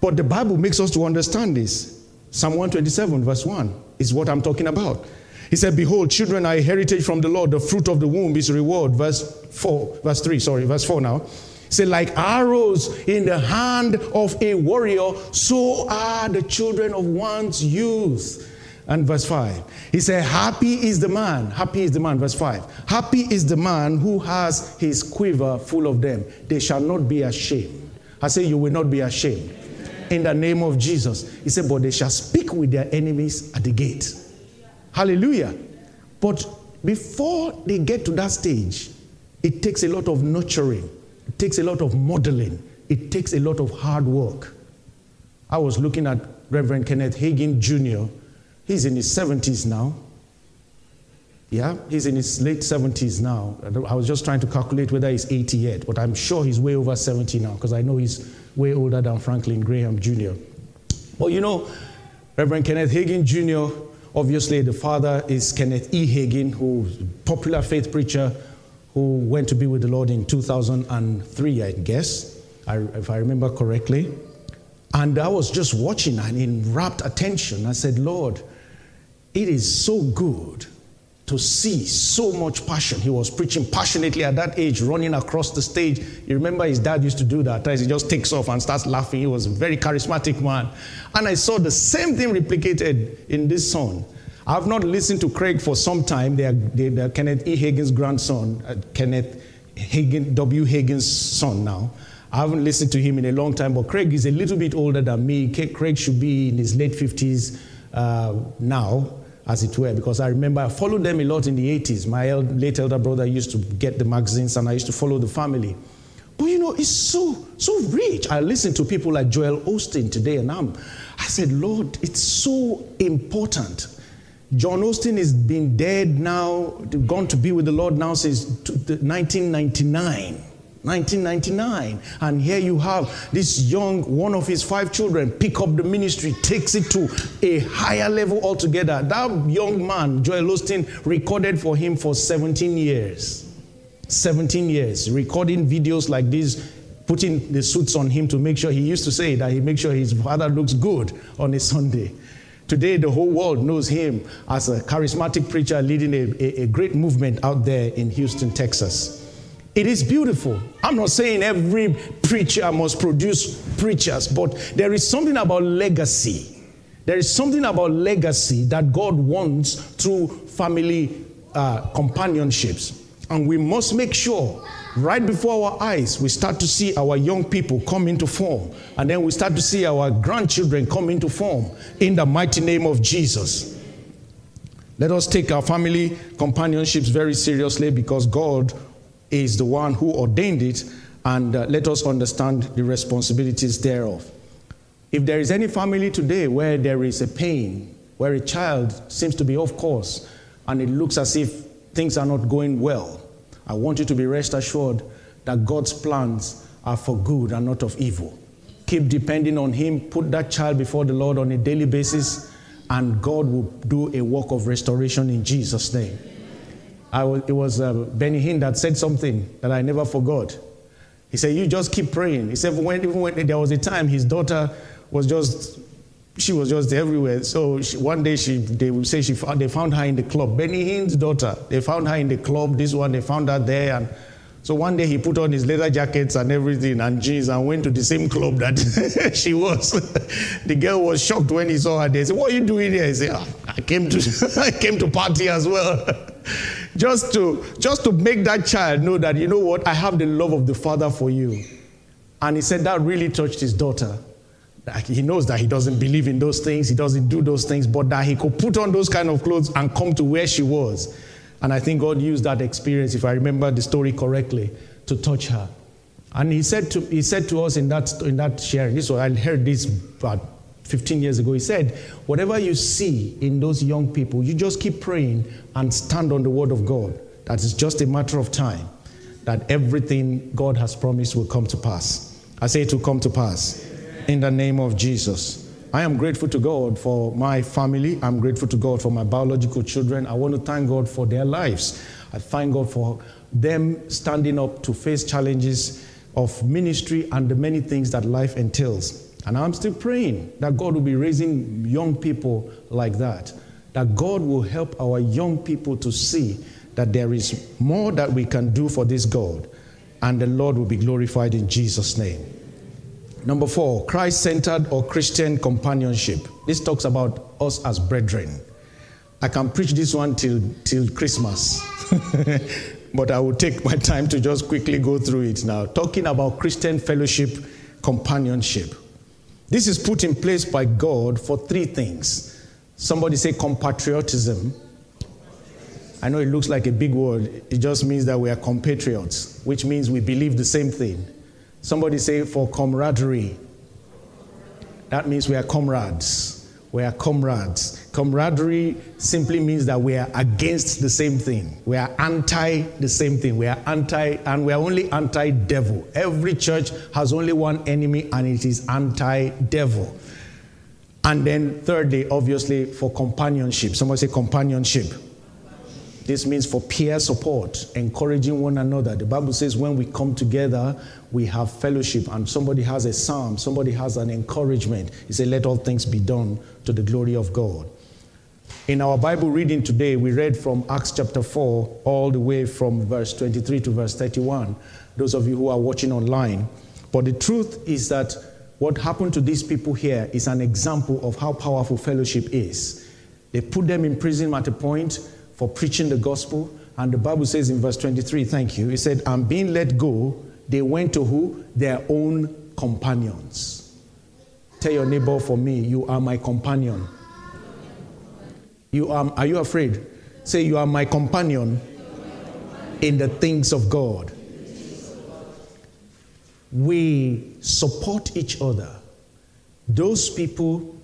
But the Bible makes us to understand this. Psalm 127, verse 1, is what I'm talking about. He said, Behold, children are a heritage from the Lord, the fruit of the womb is reward. Verse 4, verse 3, sorry, verse 4 now. Said, like arrows in the hand of a warrior, so are the children of one's youth. And verse 5, he said, Happy is the man, happy is the man, verse 5. Happy is the man who has his quiver full of them. They shall not be ashamed. I say, You will not be ashamed. In the name of Jesus. He said, But they shall speak with their enemies at the gate. Hallelujah. But before they get to that stage, it takes a lot of nurturing, it takes a lot of modeling, it takes a lot of hard work. I was looking at Reverend Kenneth Hagin Jr He's in his 70s now. Yeah, he's in his late 70s now. I was just trying to calculate whether he's 80 yet, but I'm sure he's way over 70 now because I know he's way older than Franklin Graham Jr. But you know, Reverend Kenneth Hagin Jr., obviously the father is Kenneth E. Hagin, who's popular faith preacher who went to be with the Lord in 2003, I guess, if I remember correctly. And I was just watching and in rapt attention. I said, Lord, it is so good to see so much passion. He was preaching passionately at that age, running across the stage. You remember his dad used to do that. He just takes off and starts laughing. He was a very charismatic man. And I saw the same thing replicated in this son. I've not listened to Craig for some time. They are, they are Kenneth E. Hagin's grandson, uh, Kenneth Hagin, W. Hagin's son now. I haven't listened to him in a long time, but Craig is a little bit older than me. Craig should be in his late 50s uh, now as it were, because I remember I followed them a lot in the 80s. My late elder brother used to get the magazines and I used to follow the family. But you know, it's so, so rich. I listen to people like Joel Osteen today and I'm, I said, Lord, it's so important. John Osteen has been dead now, gone to be with the Lord now since 1999. 1999. And here you have this young, one of his five children, pick up the ministry, takes it to a higher level altogether. That young man, Joel Osteen, recorded for him for 17 years. 17 years, recording videos like this, putting the suits on him to make sure he used to say that he makes sure his father looks good on a Sunday. Today, the whole world knows him as a charismatic preacher leading a, a, a great movement out there in Houston, Texas. It is beautiful. I'm not saying every preacher must produce preachers, but there is something about legacy. There is something about legacy that God wants through family uh, companionships. And we must make sure, right before our eyes, we start to see our young people come into form. And then we start to see our grandchildren come into form in the mighty name of Jesus. Let us take our family companionships very seriously because God is the one who ordained it, and uh, let us understand the responsibilities thereof. If there is any family today where there is a pain, where a child seems to be off course, and it looks as if things are not going well, I want you to be rest assured that God's plans are for good and not of evil. Keep depending on Him, put that child before the Lord on a daily basis, and God will do a work of restoration in Jesus' name was, it was uh, Benny Hinn that said something that I never forgot. He said, You just keep praying. He said, when, even when there was a time his daughter was just, she was just everywhere. So she, one day she, they would say she found, they found her in the club. Benny Hinn's daughter, they found her in the club. This one, they found her there. And so one day he put on his leather jackets and everything and jeans and went to the same club that <laughs> she was. the girl was shocked when he saw her there. He said, What are you doing here? He said, oh, I came to <laughs> I came to party as well. <laughs> <laughs> just to just to make that child know that you know what, I have the love of the Father for you. And he said that really touched his daughter. He knows that he doesn't believe in those things, he doesn't do those things, but that he could put on those kind of clothes and come to where she was and I think God used that experience, if I remember the story correctly, to touch her. And he said to, he said to us in that, in that sharing, this was, I heard this about 15 years ago. He said, Whatever you see in those young people, you just keep praying and stand on the word of God. That is just a matter of time that everything God has promised will come to pass. I say it will come to pass in the name of Jesus. I am grateful to God for my family. I'm grateful to God for my biological children. I want to thank God for their lives. I thank God for them standing up to face challenges of ministry and the many things that life entails. And I'm still praying that God will be raising young people like that, that God will help our young people to see that there is more that we can do for this God, and the Lord will be glorified in Jesus' name. Number four, Christ centered or Christian companionship. This talks about us as brethren. I can preach this one till, till Christmas, <laughs> but I will take my time to just quickly go through it now. Talking about Christian fellowship, companionship. This is put in place by God for three things. Somebody say compatriotism. I know it looks like a big word, it just means that we are compatriots, which means we believe the same thing. Somebody say for camaraderie. That means we are comrades. We are comrades. Camaraderie simply means that we are against the same thing. We are anti the same thing. We are anti, and we are only anti devil. Every church has only one enemy, and it is anti devil. And then, thirdly, obviously, for companionship. Somebody say companionship. This means for peer support, encouraging one another. The Bible says when we come together, we have fellowship, and somebody has a psalm, somebody has an encouragement. He said, Let all things be done to the glory of God. In our Bible reading today, we read from Acts chapter 4 all the way from verse 23 to verse 31. Those of you who are watching online. But the truth is that what happened to these people here is an example of how powerful fellowship is. They put them in prison at a point for preaching the gospel. And the Bible says in verse 23, thank you, it said, And being let go, they went to who? Their own companions. Tell your neighbor for me, you are my companion. You are, are you afraid? Say, You are my companion in the things of God. We support each other. Those people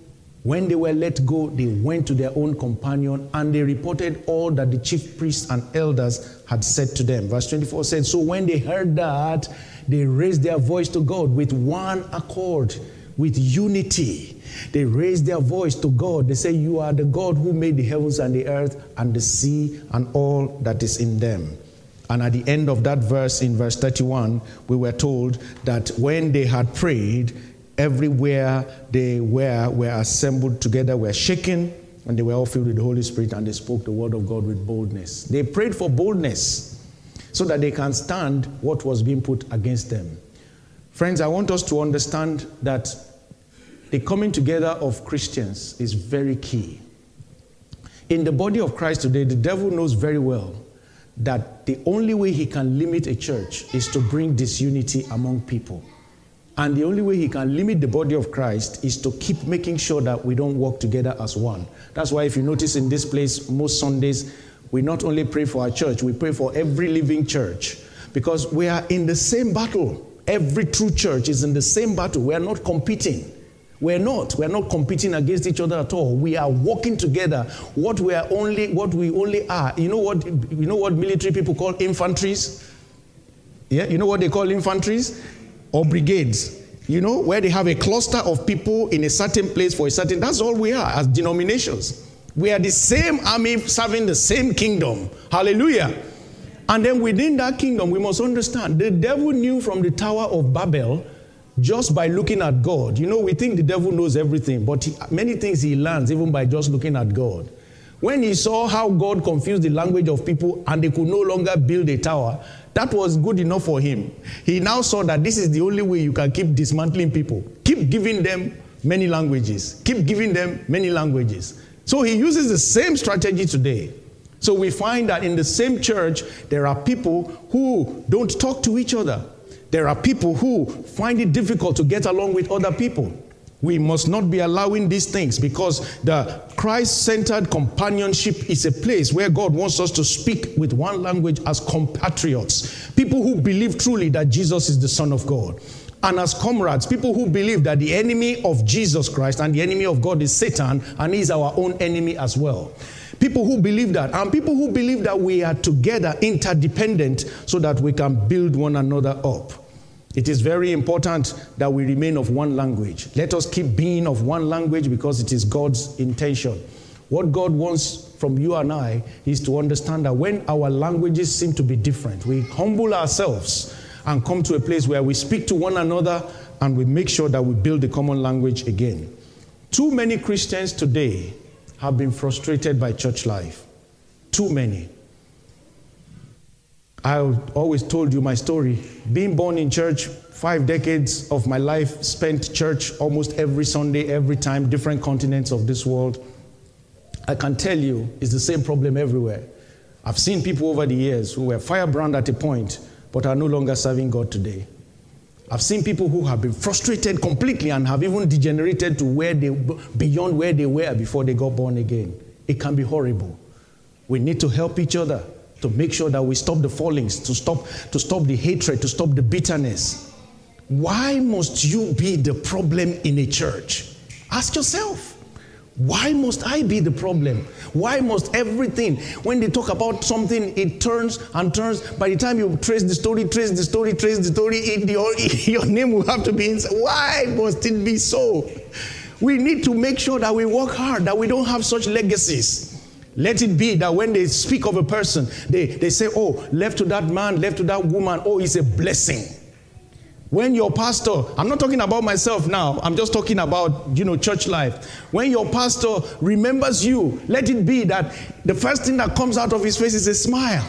when they were let go, they went to their own companion and they reported all that the chief priests and elders had said to them. Verse 24 said, So when they heard that, they raised their voice to God with one accord, with unity. They raised their voice to God. They say, You are the God who made the heavens and the earth and the sea and all that is in them. And at the end of that verse, in verse 31, we were told that when they had prayed, everywhere they were were assembled together, were shaken, and they were all filled with the Holy Spirit, and they spoke the word of God with boldness. They prayed for boldness so that they can stand what was being put against them. Friends, I want us to understand that the coming together of Christians is very key. In the body of Christ today, the devil knows very well that the only way he can limit a church is to bring disunity among people. And the only way he can limit the body of Christ is to keep making sure that we don't work together as one. That's why, if you notice in this place, most Sundays, we not only pray for our church, we pray for every living church because we are in the same battle. Every true church is in the same battle. We are not competing. We're not. We're not competing against each other at all. We are working together. What we are only, what we only are. You know what? You know what military people call infantries. Yeah. You know what they call infantries? or brigades, you know, where they have a cluster of people in a certain place for a certain, that's all we are as denominations. We are the same army serving the same kingdom. Hallelujah. And then within that kingdom, we must understand the devil knew from the Tower of Babel just by looking at God. You know, we think the devil knows everything, but he, many things he learns even by just looking at God. When he saw how God confused the language of people and they could no longer build a tower, that was good enough for him. He now saw that this is the only way you can keep dismantling people. Keep giving them many languages. Keep giving them many languages. So he uses the same strategy today. So we find that in the same church, there are people who don't talk to each other. There are people who find it difficult to get along with other people. We must not be allowing these things because the Christ centered companionship is a place where God wants us to speak with one language as compatriots, people who believe truly that Jesus is the Son of God. And as comrades, people who believe that the enemy of Jesus Christ and the enemy of God is Satan and is our own enemy as well. People who believe that, and people who believe that we are together, interdependent, so that we can build one another up. It is very important that we remain of one language. Let us keep being of one language because it is God's intention. What God wants from you and I is to understand that when our languages seem to be different, we humble ourselves and come to a place where we speak to one another and we make sure that we build the common language again. Too many Christians today have been frustrated by church life. Too many. I always told you my story. Being born in church, five decades of my life spent church almost every Sunday, every time, different continents of this world. I can tell you, it's the same problem everywhere. I've seen people over the years who were firebrand at a point, but are no longer serving God today. I've seen people who have been frustrated completely and have even degenerated to where they beyond where they were before they got born again. It can be horrible. We need to help each other to make sure that we stop the fallings, to stop, to stop the hatred, to stop the bitterness. Why must you be the problem in a church? Ask yourself. Why must I be the problem? Why must everything, when they talk about something, it turns and turns? By the time you trace the story, trace the story, trace the story, it, your, <laughs> your name will have to be inside. Why must it be so? We need to make sure that we work hard, that we don't have such legacies. Let it be that when they speak of a person, they, they say, oh, left to that man, left to that woman, oh, it's a blessing. When your pastor, I'm not talking about myself now, I'm just talking about, you know, church life. When your pastor remembers you, let it be that the first thing that comes out of his face is a smile.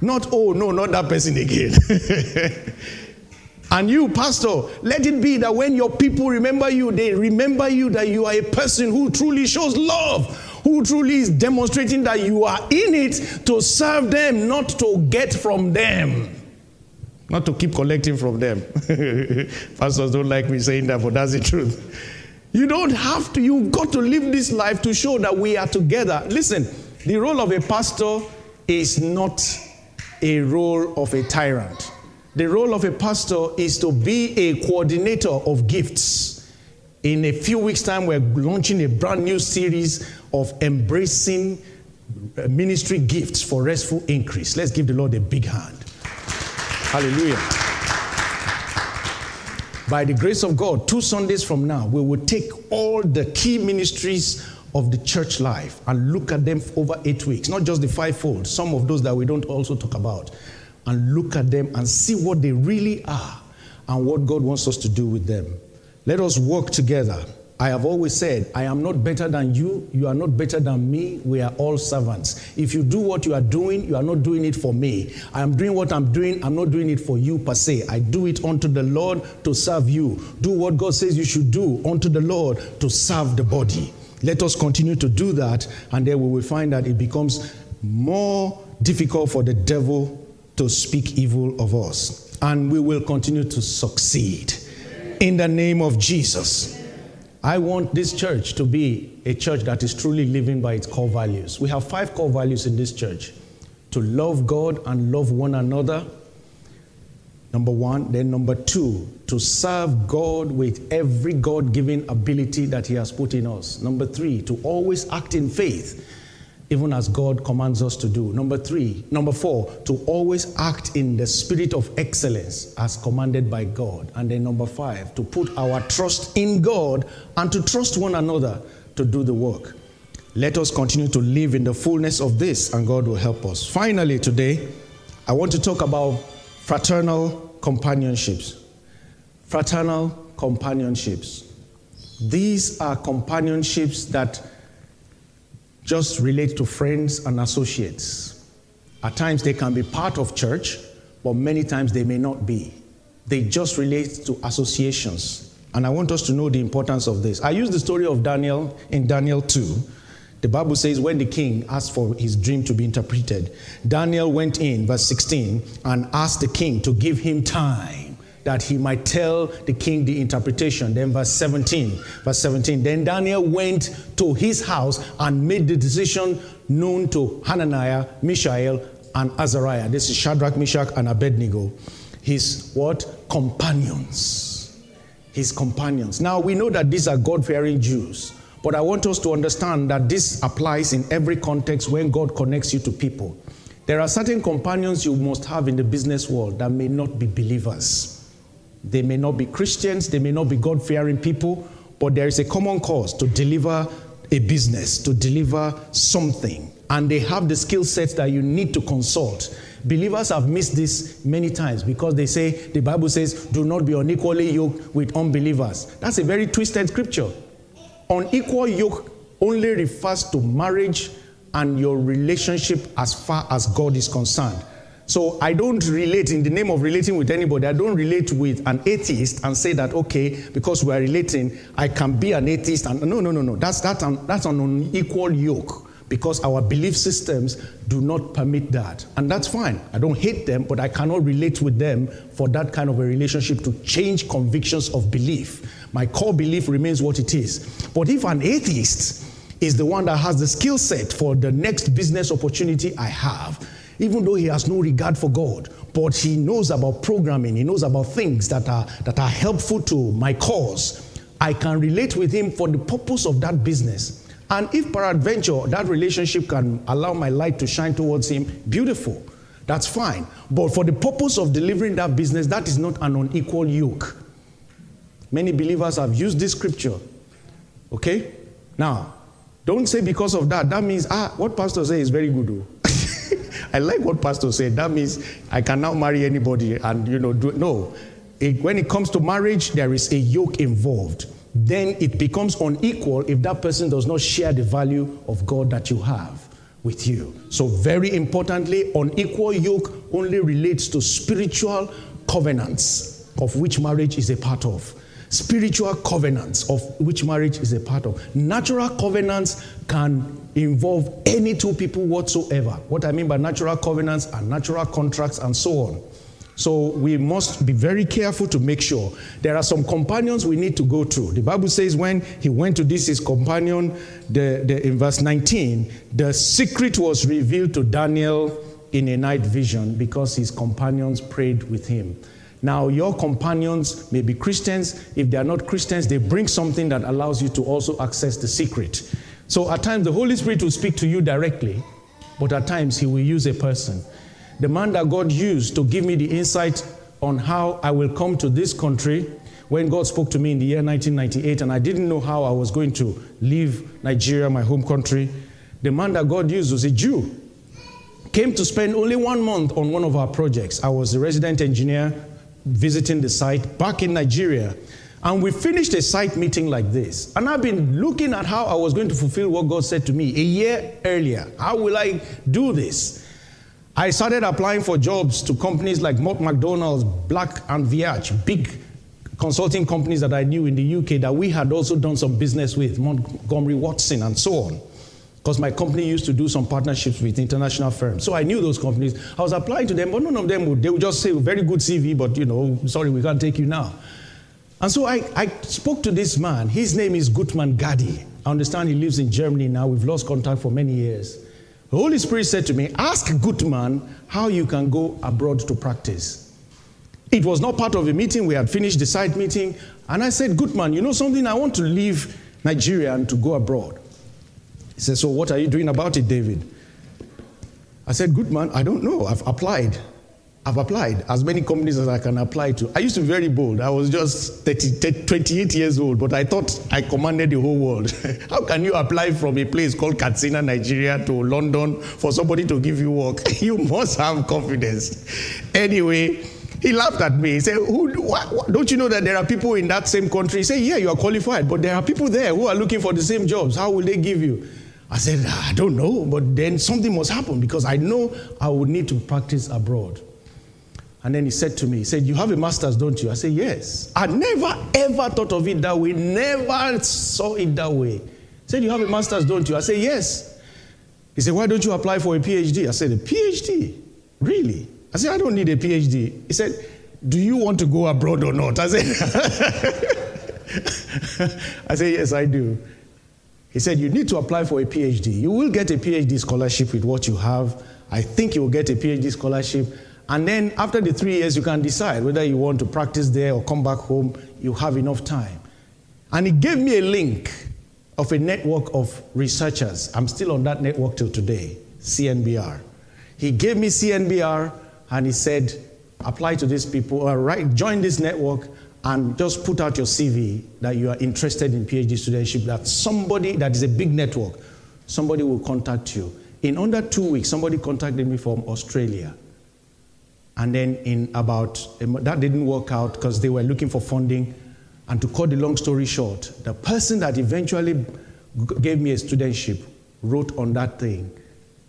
Not, oh, no, not that person again. <laughs> and you, pastor, let it be that when your people remember you, they remember you that you are a person who truly shows love, who truly is demonstrating that you are in it to serve them, not to get from them. Not to keep collecting from them. <laughs> Pastors don't like me saying that, but that's the truth. You don't have to, you've got to live this life to show that we are together. Listen, the role of a pastor is not a role of a tyrant. The role of a pastor is to be a coordinator of gifts. In a few weeks' time, we're launching a brand new series of embracing ministry gifts for restful increase. Let's give the Lord a big hand. Hallelujah. By the grace of God, two Sundays from now, we will take all the key ministries of the church life and look at them over eight weeks, not just the fivefold, some of those that we don't also talk about, and look at them and see what they really are and what God wants us to do with them. Let us work together I have always said, I am not better than you, you are not better than me, we are all servants. If you do what you are doing, you are not doing it for me. I am doing what I'm doing, I'm not doing it for you per se. I do it unto the Lord to serve you. Do what God says you should do unto the Lord to serve the body. Let us continue to do that, and then we will find that it becomes more difficult for the devil to speak evil of us. And we will continue to succeed. In the name of Jesus. I want this church to be a church that is truly living by its core values. We have five core values in this church to love God and love one another. Number one. Then, number two, to serve God with every God given ability that He has put in us. Number three, to always act in faith even as God commands us to do. Number three, number four, to always act in the spirit of excellence as commanded by God. And then number five, to put our trust in God and to trust one another to do the work. Let us continue to live in the fullness of this, and God will help us. Finally, today, I want to talk about fraternal companionships. Fraternal companionships. These are companionships that just relate to friends and associates. At times they can be part of church, but many times they may not be. They just relate to associations. And I want us to know the importance of this. I use the story of Daniel in Daniel 2. The Bible says when the king asked for his dream to be interpreted, Daniel went in, verse 16, and asked the king to give him time that he might tell the king the interpretation. Then, verse 17, verse 17, then Daniel went to his house and made the decision known to Hananiah, Mishael, and Azariah. This is Shadrach, Meshach, and Abednego. His what? Companions. His companions. Now, we know that these are God fearing Jews. But I want us to understand that this applies in every context when God connects you to people. There are certain companions you must have in the business world that may not be believers. They may not be Christians, they may not be God fearing people, but there is a common cause to deliver a business, to deliver something. And they have the skill sets that you need to consult. Believers have missed this many times because they say, the Bible says, do not be unequally yoked with unbelievers. That's a very twisted scripture. Unequal yoke only refers to marriage and your relationship as far as God is concerned. So I don't relate in the name of relating with anybody. I don't relate with an atheist and say that okay, because we are relating, I can be an atheist. And no, no, no, no. That's that. That's an unequal yoke because our belief systems do not permit that, and that's fine. I don't hate them, but I cannot relate with them for that kind of a relationship to change convictions of belief. My core belief remains what it is. But if an atheist is the one that has the skill set for the next business opportunity I have even though he has no regard for God, but he knows about programming, he knows about things that are, that are helpful to my cause. I can relate with him for the purpose of that business. And if peradventure that relationship can allow my light to shine towards him, beautiful. That's fine. But for the purpose of delivering that business, that is not an unequal yoke. Many believers have used this scripture. Okay? Now, don't say because of that. That means, ah, what pastor say is very good. Though. I like what Pastor said. That means I can now marry anybody and, you know, do, no. it, when it comes to marriage, there is a yoke involved. Then it becomes unequal if that person does not share the value of God that you have with you. So, very importantly, unequal yoke only relates to spiritual covenants, of which marriage is a part of. Spiritual covenants, of which marriage is a part of. Natural covenants can involve any two people whatsoever. What I mean by natural covenants are natural contracts and so on. So we must be very careful to make sure there are some companions we need to go through. The Bible says when he went to this his companion, the, the, in verse 19, the secret was revealed to Daniel in a night vision because his companions prayed with him. Now, your companions may be Christians. If they are not Christians, they bring something that allows you to also access the secret. So, at times, the Holy Spirit will speak to you directly, but at times, He will use a person the man that God used to give me the insight on how I will come to this country when God spoke to me in the year 1998, and I didn't know how I was going to leave Nigeria, my home country. The man that God used was a Jew. Came to spend only one month on one of our projects. I was the resident engineer visiting the site back in Nigeria. And we finished a site meeting like this. And I've been looking at how I was going to fulfill what God said to me a year earlier. How will I do this? I started applying for jobs to companies like Mott MacDonald's, Black and Veatch, big consulting companies that I knew in the UK that we had also done some business with, Montgomery Watson and so on. Because my company used to do some partnerships with international firms. So I knew those companies. I was applying to them, but none of them would, they would just say, very good CV, but you know, sorry, we can't take you now. And so I, I spoke to this man. His name is Gutman Gadi. I understand he lives in Germany now. We've lost contact for many years. The Holy Spirit said to me, Ask Gutman how you can go abroad to practice. It was not part of a meeting. We had finished the site meeting. And I said, Gutman, you know something? I want to leave Nigeria and to go abroad. He said, So what are you doing about it, David? I said, Gutman, I don't know. I've applied. I've applied as many companies as I can apply to. I used to be very bold. I was just 30, 28 years old, but I thought I commanded the whole world. <laughs> How can you apply from a place called Katsina, Nigeria to London for somebody to give you work? <laughs> you must have confidence. Anyway, he laughed at me. He said, what, what, Don't you know that there are people in that same country? He said, Yeah, you are qualified, but there are people there who are looking for the same jobs. How will they give you? I said, ah, I don't know, but then something must happen because I know I would need to practice abroad. And then he said to me, he said, You have a master's, don't you? I said, Yes. I never ever thought of it that way, never saw it that way. He said, You have a master's, don't you? I said, Yes. He said, Why don't you apply for a PhD? I said, A PhD? Really? I said, I don't need a PhD. He said, Do you want to go abroad or not? I said, <laughs> I said, Yes, I do. He said, You need to apply for a PhD. You will get a PhD scholarship with what you have. I think you will get a PhD scholarship and then after the three years, you can decide whether you want to practice there or come back home. You have enough time. And he gave me a link of a network of researchers. I'm still on that network till today, CNBR. He gave me CNBR and he said, apply to these people, or right, join this network and just put out your CV that you are interested in PhD studentship, that somebody that is a big network, somebody will contact you. In under two weeks, somebody contacted me from Australia. And then in about, that didn't work out because they were looking for funding. And to cut the long story short, the person that eventually gave me a studentship wrote on that thing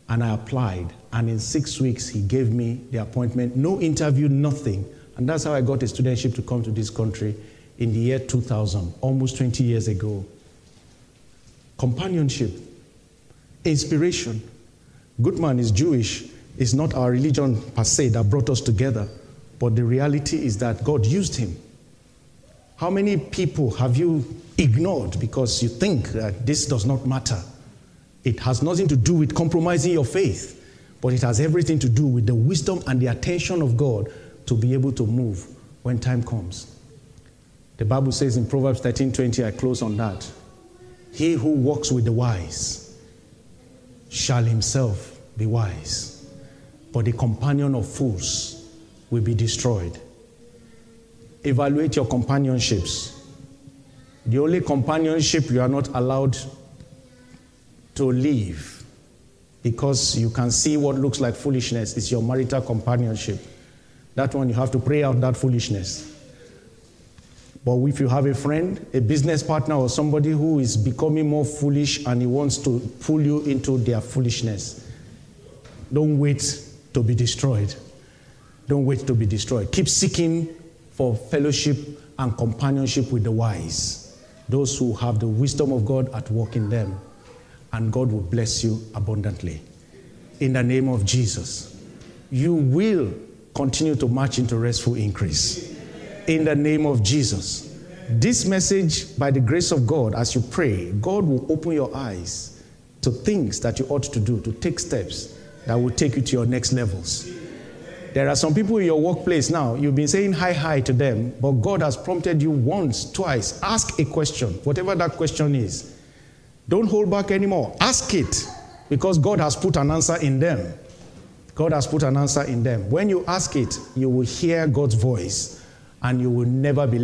and I applied. And in six weeks, he gave me the appointment, no interview, nothing. And that's how I got a studentship to come to this country in the year 2000, almost 20 years ago. Companionship, inspiration. Gutman is Jewish. It's not our religion per se that brought us together, but the reality is that God used him. How many people have you ignored because you think that this does not matter? It has nothing to do with compromising your faith, but it has everything to do with the wisdom and the attention of God to be able to move when time comes. The Bible says in Proverbs 13:20, I close on that. He who walks with the wise shall himself be wise but the companion of fools will be destroyed. Evaluate your companionships. The only companionship you are not allowed to leave because you can see what looks like foolishness is your marital companionship. That one you have to pray out that foolishness. But if you have a friend, a business partner, or somebody who is becoming more foolish and he wants to pull you into their foolishness, don't wait to be destroyed. Don't wait to be destroyed. Keep seeking for fellowship and companionship with the wise, those who have the wisdom of God at work in them, and God will bless you abundantly. In the name of Jesus, you will continue to march into restful increase. In the name of Jesus. This message, by the grace of God, as you pray, God will open your eyes to things that you ought to do, to take steps that will take you to your next levels. There are some people in your workplace now, you've been saying hi, hi to them, but God has prompted you once, twice. Ask a question, whatever that question is. Don't hold back anymore. Ask it because God has put an answer in them. God has put an answer in them. When you ask it, you will hear God's voice and you will never be